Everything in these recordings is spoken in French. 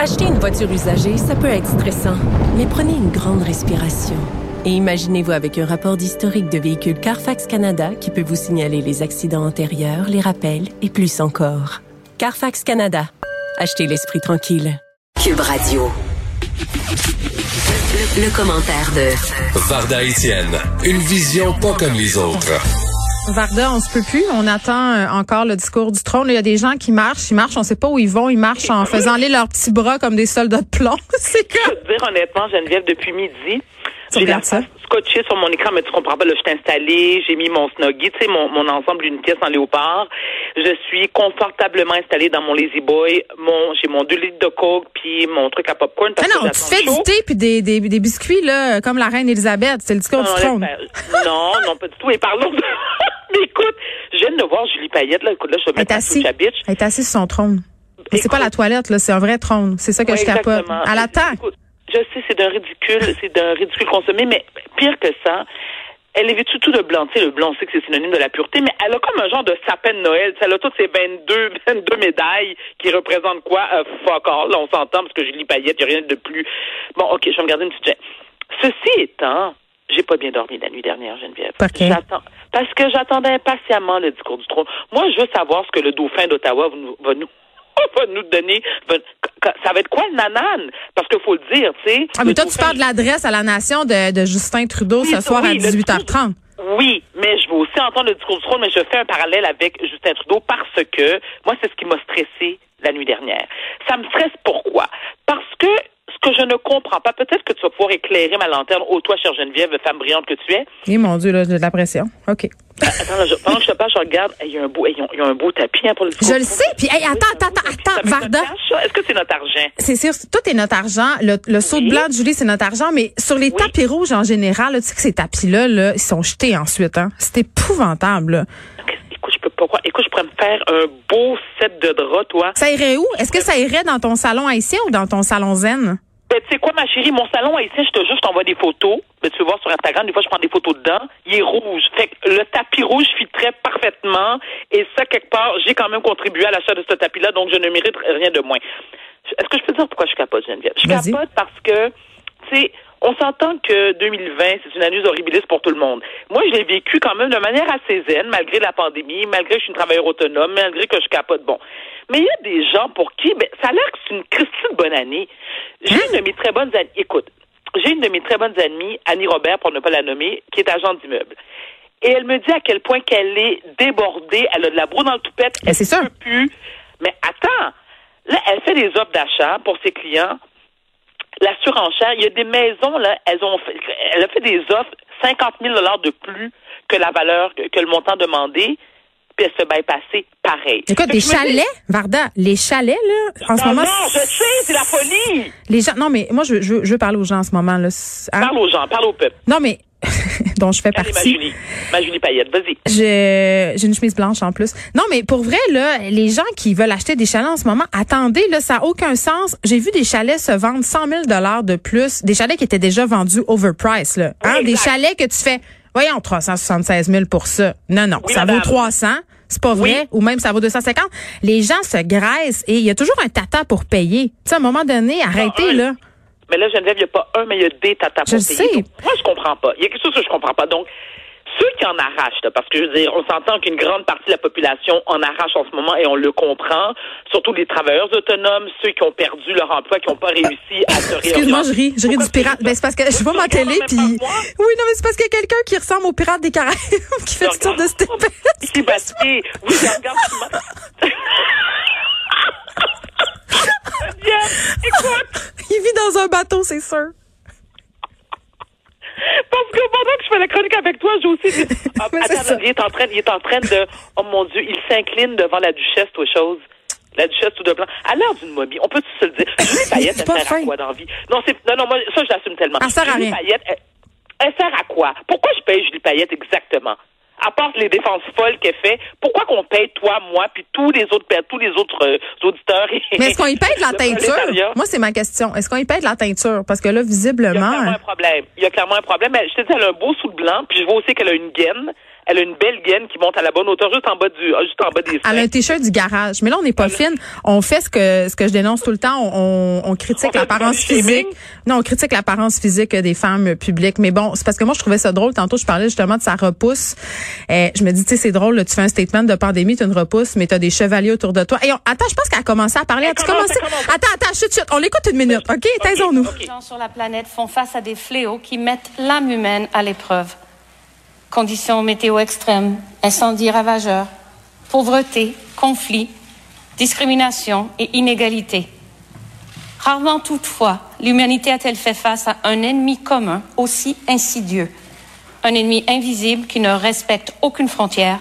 Acheter une voiture usagée, ça peut être stressant, mais prenez une grande respiration. Et imaginez-vous avec un rapport d'historique de véhicule Carfax Canada qui peut vous signaler les accidents antérieurs, les rappels et plus encore. Carfax Canada. Achetez l'esprit tranquille. Cube Radio. Le, le commentaire de Varda Etienne, une vision pas comme les autres. Varda, on se peut plus. On attend euh, encore le discours du trône. Il y a des gens qui marchent, ils marchent, on sait pas où ils vont. Ils marchent en faisant aller leurs petits bras comme des soldats de plomb. C'est Je quoi? peux te dire honnêtement, Geneviève, depuis midi, j'ai la face scotchée sur mon écran, mais tu comprends pas, là, je suis installée, j'ai mis mon snuggie, tu sais, mon, mon ensemble d'une pièce en léopard. Je suis confortablement installée dans mon Lazy Boy. Mon, j'ai mon 2 litres de coke, puis mon truc à popcorn. Parce non, que tu fais chaud. du thé puis des, des, des biscuits là, comme la reine Elisabeth. C'est le discours Non, du trône. non, non, pas du tout. Et parlons de... Mais écoute, je viens de voir Julie Payette, là. Écoute, là, je vais mettre assise. à bitch. Elle est assise sur son trône. Mais c'est pas la toilette, là, c'est un vrai trône. C'est ça que je capote. attend. écoute, Je sais, c'est d'un ridicule, c'est d'un ridicule consommé, mais pire que ça, elle est vêtue tout de blanc. Tu sais, le blanc, sait que c'est synonyme de la pureté, mais elle a comme un genre de sapin de Noël. Tu sais, Elle a toutes ces 22, 22 médailles qui représentent quoi? Euh, fuck all. Là, on s'entend parce que Julie Payette, il n'y a rien de plus. Bon, OK, je vais me garder une petite. Ceci étant, j'ai pas bien dormi la nuit dernière, Geneviève. J'attends, parce que j'attendais impatiemment le discours du trône. Moi, je veux savoir ce que le dauphin d'Ottawa va nous, va nous, va nous donner. va- ça va être quoi le nanan? Parce qu'il faut le dire, tu sais. Ah, mais toi, tu parles de l'adresse à la nation de, de Justin Trudeau Oui, ce soir oui, à le 18h30. Oui, mais je veux aussi entendre le discours du trône, mais je fais un parallèle avec Justin Trudeau parce que moi, c'est ce qui m'a stressé la nuit dernière. Ça me stresse pourquoi? Parce que ce que je ne comprends pas, peut-être que tu vas pouvoir éclairer ma lanterne, ô toi, chère Geneviève, femme brillante que tu es. Eh mon Dieu, là, j'ai de la pression. OK. Attends, là, je- pendant que je te parle, je regarde, il y a un beau, il y a- il y a un beau tapis hein, pour le Je le sais. Puis, hey, attends, attends, attends, attends, Varda. Est-ce que c'est notre argent? C'est sûr, tout est notre argent. Le, le saut de Oui. blanc de Julie, c'est notre argent. Mais sur les Oui. tapis rouges en général, là, tu sais que ces tapis-là, là, ils sont jetés ensuite. Hein. C'est épouvantable. là. Écoute, je peux pas croire. Écoute, je pourrais me faire un beau set de draps, toi. Ça irait où? Est-ce que ça irait dans ton salon haïtien ou dans ton salon zen? Ben, tu sais quoi, ma chérie, mon salon haïtien, je te jure, je t'envoie des photos. Ben, tu peux voir sur Instagram, des fois, je prends des photos dedans. Il est rouge. Fait que le tapis rouge filtrait parfaitement. Et ça, quelque part, j'ai quand même contribué à l'achat de ce tapis-là, donc je ne mérite rien de moins. Est-ce que je peux te dire pourquoi je capote, Geneviève? Je capote parce que, tu sais, on s'entend que 2020, c'est une année horribiliste pour tout le monde. Moi, je l'ai vécu quand même de manière assez zen, malgré la pandémie, malgré que je suis une travailleuse autonome, malgré que je capote. Bon. Mais il y a des gens pour qui, ben, ça a l'air que c'est une Christine bonne année. J'ai une de mes très bonnes amies, écoute, j'ai une de mes très bonnes amies, Annie Robert, pour ne pas la nommer, qui est agente d'immeuble. Et elle me dit à quel point qu'elle est débordée, elle a de la broue dans le toupette, Ben, c'est elle sûr. peut plus. Mais attends, là, elle fait des offres d'achat pour ses clients la surenchère, il y a des maisons, là, elles ont fait, elle a fait des offres 50 000 de plus que la valeur, que, que le montant demandé, puis elle se bypassée pareil. Écoute, des dis- chalets, Varda, les chalets, là, en ce Non, moment. non, je sais, c'est la folie. Les gens, non, mais moi, je, je, je veux parler aux gens en ce moment, là. C'est- hein? Parle aux gens, parle au peuple. Non, mais, dont je fais Allez, ma partie. Julie, ma Julie Payette, vas-y. J'ai une chemise blanche en plus. Non, mais pour vrai, là, les gens qui veulent acheter des chalets en ce moment, attendez, là, ça n'a aucun sens. J'ai vu des chalets se vendre 100 000 de plus, des chalets qui étaient déjà vendus overprice, là. Hein? Oui, des chalets que tu fais, voyons, 376 000 pour ça. Non, non, Oui, ça madame. vaut 300. C'est pas vrai, Oui. ou même ça vaut 250. Les gens se graissent et il y a toujours un tata pour payer. Tu sais, à un moment donné, arrêtez, un. là. Mais là, Geneviève, il n'y a pas un, mais il y a des tatas Je le sais. Donc, moi, je comprends pas. Il y a quelque chose que je comprends pas. Donc, ceux qui en arrachent, là, parce que je veux dire, on s'entend qu'une grande partie de la population en arrache en ce moment et on le comprend, surtout les travailleurs autonomes, ceux qui ont perdu leur emploi, qui n'ont pas réussi à se réorienter. Excuse-moi, je ris. Je ris du pirate. Ben, c'est parce que je vois ma télé, puis. Oui, non, mais c'est parce qu'il y a quelqu'un qui ressemble au pirate des Caraïbes qui fait toutes sortes de stupéfices. Sébastien, oui, je regarde écoute, dans un bateau, c'est sûr. parce que pendant que je fais la chronique avec toi, j'ai aussi dit, ah, attends, il est en train, il est en train de, oh mon Dieu, il s'incline devant la duchesse, toi, chose. La duchesse tout de blanc. À l'heure d'une momie, on peut se le dire? Julie Payette, elle sert à quoi dans la vie? Non, c'est, non, non, moi, ça, je l'assume tellement. Elle sert à Julie rien. Payette, elle, elle sert à quoi? Pourquoi je paye Julie Payette exactement? À part les défenses folles qu'elle fait, pourquoi qu'on paye toi, moi, puis tous les autres, tous les autres euh, auditeurs? et- Mais est-ce qu'on y paye de la teinture? Moi, c'est ma question. Est-ce qu'on y paye de la teinture? Parce que là, Il y a clairement visiblement. un problème. Il y a clairement un problème. Elle- Je te dis, elle a un beau sou de blanc, puis je vois aussi qu'elle a une gaine. Elle a une belle gaine qui monte à la bonne hauteur, juste en bas du, ah, juste en bas des. Elle a un t-shirt du garage. Mais là, on n'est pas fine. On fait ce que ce que je dénonce tout le temps. On, on critique l'apparence physique. Non, on critique l'apparence physique des femmes publiques. Mais bon, c'est parce que moi, je trouvais ça drôle. Tantôt, je parlais justement de sa repousse. Euh, je me dis, tu sais, c'est drôle. là, tu fais un statement de pandémie, tu une repousse, mais tu as des chevaliers autour de toi. Et on- attends, je pense qu'elle a commencé à parler. Elle As-tu commence, commencé? commence. Attends, attends, chut, chut. On l'écoute une minute. OK? Taisons-nous. ok. Les gens sur la planète font face à des fléaux qui mettent l'âme humaine à l'épreuve. Conditions météo extrêmes, incendies ravageurs, pauvreté, conflits, discrimination et inégalité. Rarement toutefois, l'humanité a-t-elle fait face à un ennemi commun aussi insidieux, un ennemi invisible qui ne respecte aucune frontière,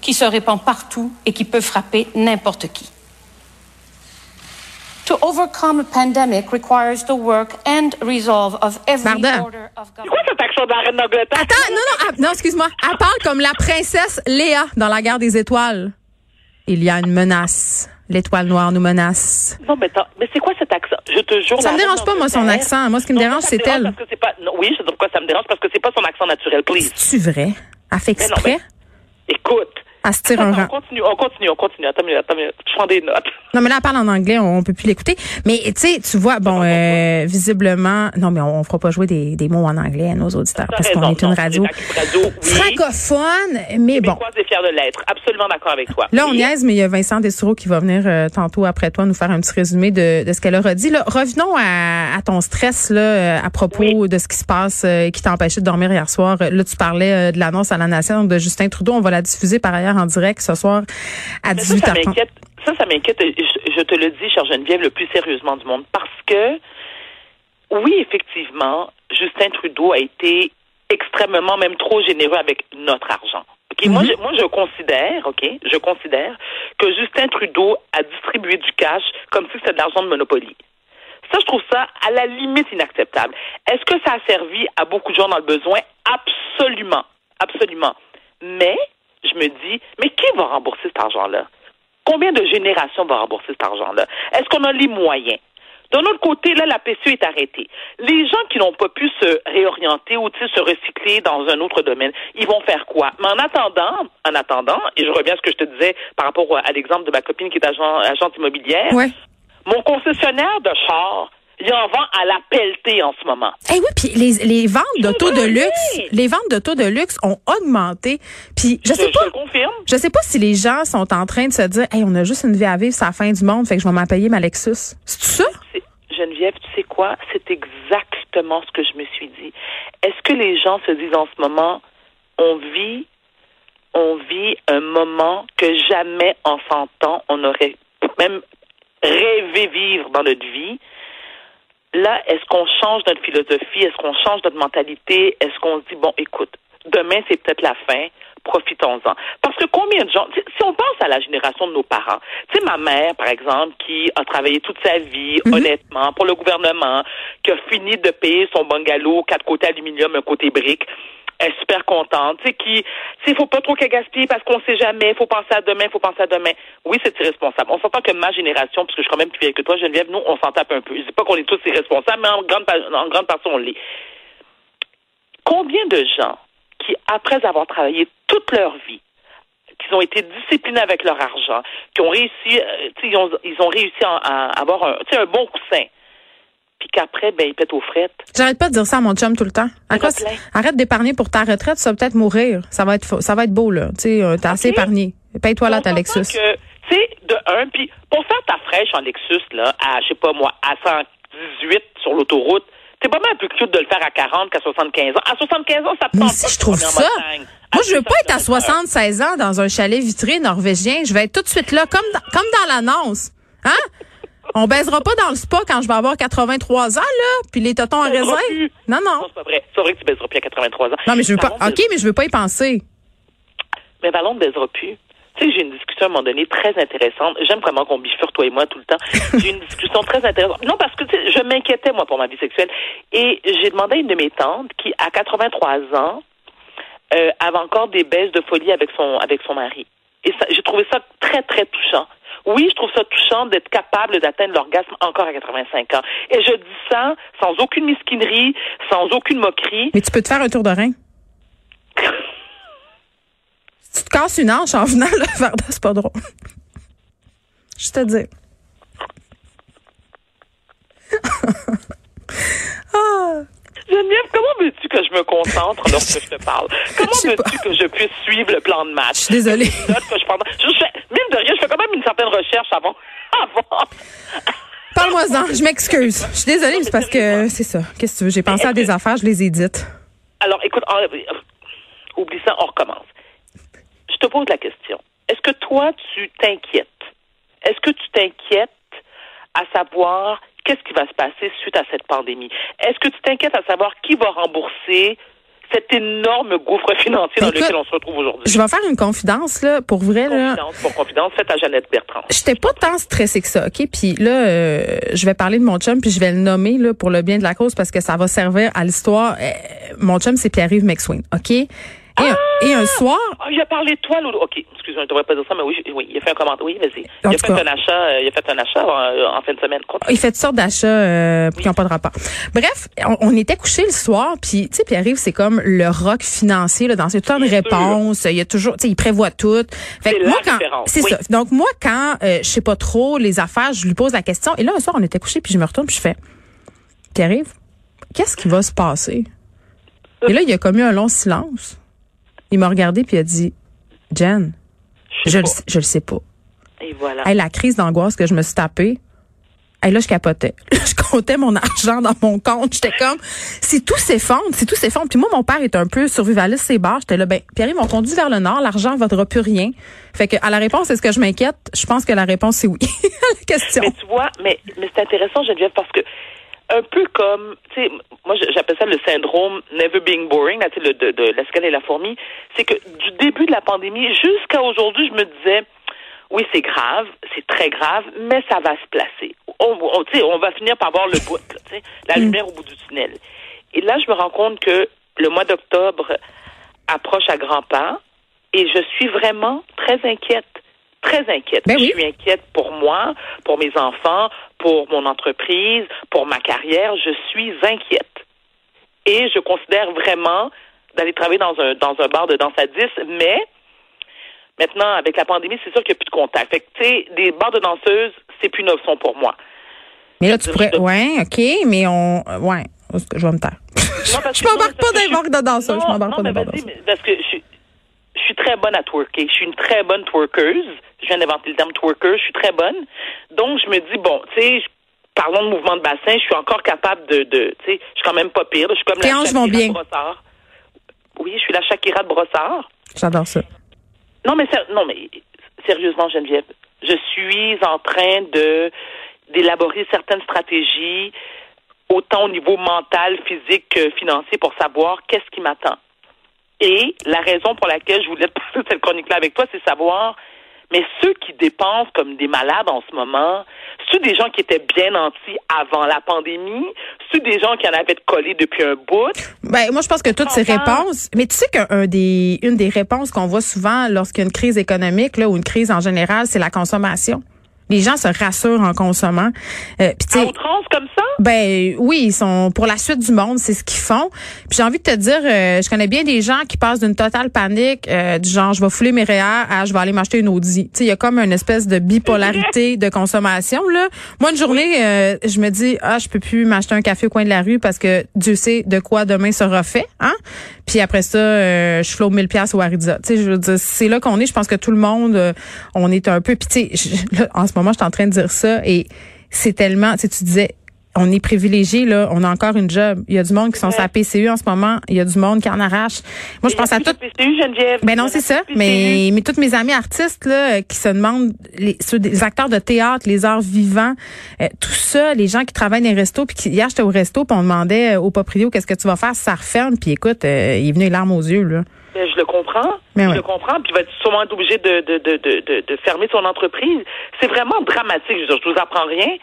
qui se répand partout et qui peut frapper n'importe qui? Varda. order of C'est quoi government. cette action de la reine d'Angleterre? Attends, non, non, ah, non, excuse-moi. Elle parle comme la princesse Léa dans la guerre des étoiles. Il y a une menace. L'étoile noire nous menace. Non, mais, attends, mais c'est quoi cet accent? Je te jure. Ça me dérange pas, moi, son accent. Moi, ce qui me Non, dérange, c'est elle. parce que c'est pas, non, oui, je sais pourquoi ça me dérange, parce que c'est pas son accent naturel, please. C'est-tu vrai? Elle fait Mais non, exprès? mais- Écoute. Elle se tire un rang. on continue, on continue, on continue. Attends, attends, je prends des notes. Non, mais là, elle parle en anglais, on, peut plus l'écouter. Mais, tu sais, tu vois, bon, euh, visiblement, non, mais on, on fera pas jouer des, des mots en anglais à nos auditeurs parce qu'on est une non, radio est radio, oui. francophone. Mais bon. Est fière de l'être. Absolument d'accord avec toi. Là, on Oui. niaise, mais il y a Vincent Destoureau qui va venir euh, tantôt après toi nous faire un petit résumé de, de ce qu'elle a redit. Là, revenons à, à ton stress là, euh, à propos Oui. de ce qui se passe euh, qui t'a empêché de dormir hier soir. Là, tu parlais euh, de l'annonce à la Nation de Justin Trudeau. On va la diffuser par ailleurs en direct ce soir à Mais ça, ça 18h30. m'inquiète. Ça, ça m'inquiète. Je, je te le dis, chère Geneviève, le plus sérieusement du monde, parce que, oui, effectivement, Justin Trudeau a été extrêmement, même trop généreux avec notre argent. Ok, moi, je, moi, je considère, ok, je considère que Justin Trudeau a distribué du cash comme si c'était de l'argent de Monopoly. Ça, je trouve ça à la limite inacceptable. Est-ce que ça a servi à beaucoup de gens dans le besoin? Absolument. Absolument. Mais, je me dis, mais qui va rembourser cet argent-là? Combien de générations va rembourser cet argent-là? Est-ce qu'on a les moyens? D'un autre côté, là, la PCU est arrêtée. Les gens qui n'ont pas pu se réorienter ou se recycler dans un autre domaine, ils vont faire quoi? Mais en attendant, en attendant, et je reviens à ce que je te disais par rapport à l'exemple de ma copine qui est agent, agente immobilière, Ouais. mon concessionnaire de char, il en vend à la pelletée en ce moment. Eh oui, puis les, les ventes d'auto de luxe, les ventes d'auto de luxe ont augmenté. Puis je sais je, je pas, confirme. je sais pas si les gens sont en train de se dire, hey, on a juste une vie à vivre, c'est la fin du monde, fait que je vais m'en payer ma Lexus. C'est ça? Geneviève, tu sais quoi? C'est exactement ce que je me suis dit. Est-ce que les gens se disent en ce moment, on vit, on vit un moment que jamais en 100 ans on aurait même rêvé vivre dans notre vie? Là, est-ce qu'on change notre philosophie? Est-ce qu'on change notre mentalité? Est-ce qu'on se dit, bon, écoute, demain, c'est peut-être la fin, profitons-en. Parce que combien de gens, si on pense à la génération de nos parents, tu sais, ma mère, par exemple, qui a travaillé toute sa vie, honnêtement, pour le gouvernement, qui a fini de payer son bungalow, quatre côtés aluminium, un côté brique, est super contente, tu sais, qui, tu faut pas trop qu'elle gaspille parce qu'on sait jamais, faut penser à demain, faut penser à demain. Oui, c'est irresponsable. On s'entend que ma génération, parce que je suis quand même plus vieille que toi, Geneviève, nous, on s'en tape un peu. Je dis pas qu'on est tous irresponsables, mais en grande, en grande partie, on l'est. Combien de gens qui, après avoir travaillé toute leur vie, qui ont été disciplinés avec leur argent, qui ont réussi, euh, ils ont, ils ont réussi à, avoir un, un bon coussin, puis qu'après, ben, ils pètent aux frettes. J'arrête pas de dire ça à mon chum tout le temps. À quoi arrête d'épargner pour ta retraite, ça va peut-être mourir. Ça va être ça va être beau là. Tu sais, euh, t'as assez épargné. Paye-toi là ta Lexus. tu sais, de un, puis pour faire ta fraîche en Lexus, là, à, je sais pas moi, à 118 sur l'autoroute, c'est pas mal plus cute de le faire à 40 qu'à 75 ans. À 75 ans, ça te aussi, pas je trouve ça. montagne. Moi, je veux pas être à 200 76 ans dans un chalet vitré norvégien. Je vais être tout de suite là, comme dans, comme dans l'annonce. Hein? On baisera pas dans le spa quand je vais avoir 83 ans, là, puis les totons en raisin. Non, Non, non. c'est pas vrai. C'est vrai que tu baiseras plus à 83 ans. Non, mais je veux pas. OK, mais je veux pas y penser. Mais Valon ne baisera plus. Tu sais, j'ai une discussion à un moment donné très intéressante. J'aime vraiment qu'on bifurque, toi et moi, tout le temps. J'ai une discussion très intéressante. Non, parce que tu sais, je m'inquiétais, moi, pour ma vie sexuelle. Et j'ai demandé à une de mes tantes qui, à 83 ans, euh, avait encore des baisses de folie avec son, avec son mari. Et j'ai trouvé ça très, très touchant. Oui, je trouve ça touchant d'être capable d'atteindre l'orgasme encore à 85 ans. Et je dis ça sans aucune mesquinerie, sans aucune moquerie. Mais tu peux te faire un tour de rein. Si tu te casses une hanche en venant, là, Varda, c'est pas drôle. Je te dis. Geneviève, comment veux-tu que je me concentre lorsque je te parle? Comment veux-tu que je puisse suivre le plan de match? Je suis désolée. Que je prends. Je, je fais, mine de rien, je fais quand même une certaine recherche avant. avant. Parle-moi-en, je m'excuse. Je suis désolée, mais c'est parce que c'est ça. Qu'est-ce que tu veux? J'ai pensé à des affaires, je les ai dites. Alors, écoute, en- euh, oublie ça, on recommence. Je te pose la question. Est-ce que toi, tu t'inquiètes? Est-ce que tu t'inquiètes à savoir qu'est-ce qui va se passer suite à cette pandémie? Est-ce que tu t'inquiètes à savoir qui va rembourser cet énorme gouffre financier dans Écoute, lequel on se retrouve aujourd'hui? Je vais faire une confidence, là, pour vrai, là. Confidence pour confidence, faites à Jeannette Bertrand. J'étais pas tant stressée que ça, OK? Puis là, euh, je vais parler de mon chum, puis je vais le nommer là, pour le bien de la cause parce que ça va servir à l'histoire. Euh, mon chum, c'est Pierre-Yves McSween, OK? Et, un, et un soir, Ah, il a parlé de toi, Loulou. OK, excuse-moi, je devrais pas dire ça, mais oui, oui, il a fait un commentaire. Oui, vas-y. Il a fait un achat, euh, il a fait un achat en, en fin de semaine. Continue. il fait toutes sortes d'achats euh, qui n'ont pas de rapport. Bref, on, on était couchés le soir, puis tu sais, Pierre-Yves, c'est comme le rock financier là, dans ses temps de réponses. Il y a toujours, tu sais, il prévoit tout. Fait que la moi, quand, c'est oui. ça. Donc moi, quand euh, je sais pas trop les affaires, je lui pose la question. Et là, un soir, on était couchés, puis je me retourne, puis je fais, Pierre-Yves, qu'est-ce qui va se passer? Et là, il a commis un long silence. Il m'a regardé puis il a dit, Jen, Je le, je le sais pas. Et voilà. Hey, la crise d'angoisse que je me suis tapée. Hey, là, je capotais. je comptais mon argent dans mon compte. J'étais comme, si tout s'effondre, si tout s'effondre. Puis moi, mon père est un peu survivaliste, c'est barres. J'étais là, ben, Pierre, ils m'ont conduit vers le nord. L'argent ne vaudra plus rien. Fait que, à la réponse, est-ce que je m'inquiète? Je pense que la réponse, c'est oui. la question. Mais tu vois, mais, mais c'est intéressant, Geneviève, parce que un peu comme, tu sais, moi j'appelle ça le syndrome never being boring, là, tu sais, le, de, de l'escalier et la fourmi, c'est que du début de la pandémie jusqu'à aujourd'hui, je me disais, oui, c'est grave, c'est très grave, mais ça va se placer. On, on, tu sais, on va finir par voir le bout, là, tu sais, la lumière au bout du tunnel. Et là, je me rends compte que le mois d'octobre approche à grands pas et je suis vraiment très inquiète. Très inquiète. Ben oui. Je suis inquiète pour moi, pour mes enfants, pour mon entreprise, pour ma carrière. Je suis inquiète. Et je considère vraiment d'aller travailler dans un dans un bar de danse à 10, mais maintenant, avec la pandémie, c'est sûr qu'il n'y a plus de contact. Fait que, tu sais, des bars de danseuses, c'est plus une option pour moi. mais là, tu je- pourrais, je- ouais, OK, mais on, ouais, je vais me taire. Non, je que- m'embarque pas dans les je- marques de danseuses. Je Non, m'embarque non, pas dans les marques de danseuses. parce que je je suis très bonne à twerker. Je suis une très bonne twerkeuse. Je viens d'inventer le terme twerker. Je suis très bonne. Donc, je me dis, bon, tu sais, parlons de mouvement de bassin, je suis encore capable de, de tu sais, je suis quand même pas pire. Je suis comme Tes la Shakira vont de bien. Brossard. Oui, je suis la Shakira de Brossard. J'adore ça. Non, mais non, mais sérieusement, Geneviève, je suis en train de d'élaborer certaines stratégies, autant au niveau mental, physique que financier, pour savoir qu'est-ce qui m'attend. Et la raison pour laquelle je voulais te passer cette chronique-là avec toi, c'est savoir, mais ceux qui dépensent comme des malades en ce moment, ceux des gens qui étaient bien nantis avant la pandémie, ceux des gens qui en avaient collé depuis un bout, Ben, moi, je pense que toutes ces réponses, mais tu sais qu'un des, une des réponses qu'on voit souvent lorsqu'il y a une crise économique, là, ou une crise en général, c'est la consommation. Les gens se rassurent en consommant. Euh, puis tu à outrance comme ça, ben oui, ils sont pour la suite du monde, c'est ce qu'ils font. Puis j'ai envie de te dire, euh, je connais bien des gens qui passent d'une totale panique, euh, du genre je vais fouler mes REER à je vais aller m'acheter une Audi. Tu sais, il y a comme une espèce de bipolarité de consommation là. Moi une journée, euh, je me dis ah je peux plus m'acheter un café au coin de la rue parce que Dieu sait de quoi demain sera fait, hein. Puis après ça, euh, je flotte 1000 pièces au. Tu sais, je veux dire, c'est là qu'on est. Je pense que tout le monde, euh, on est un peu. Puis tu sais, en ce moment, je suis en train de dire ça et c'est tellement. Tu sais, tu disais on est privilégié là, on a encore une job. Il y a du monde qui sont sur la PCU en ce moment, il y a du monde qui en arrache. Moi je pense à plus tout de PCU, Geneviève. ben non, c'est ça. Mais, mais toutes mes amis artistes là, euh, qui se demandent, les, ceux les acteurs de théâtre, les arts vivants, euh, tout ça, les gens qui travaillent dans les restos, puis qui, hier j'étais au resto, puis on demandait euh, au proprio qu'est-ce que tu vas faire? Si ça referme, puis écoute, euh, il est venu les larmes aux yeux là. Je le comprends. Mais je le comprends. Puis il va être sûrement être obligé de, de, de, de, de, fermer son entreprise. C'est vraiment dramatique. Je je vous apprends rien.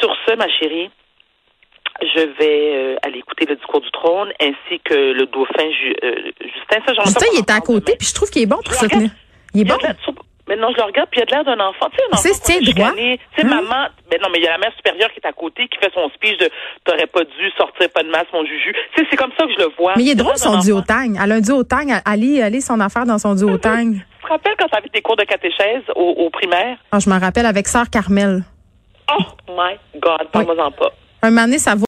Sur ce, ma chérie, je vais euh, aller écouter le discours du trône ainsi que le dauphin Ju- euh, Justin. Ça, j'en ai Justin, il est à côté, puis je trouve qu'il est bon pour Je se regarde. tenir. Il est bon. De Maintenant, je le regarde, puis il a l'air d'un enfant. Tu sais, un enfant. C'est. Tu sais, Hein? maman, ben non, mais il y a la mère supérieure qui est à côté, qui fait son speech de t'aurais pas dû sortir pas de masse, mon juju. Tu sais, c'est comme ça que je le vois. Mais il est drôle son duotang. Elle a un lit, elle lit son affaire dans son duotang. Tu te rappelles quand t'avais tes cours de catéchèse au, au primaire? Ah, je me rappelle avec Sœur Carmel. Oh my God, parle-moi-en pas. Un donné, ça vaut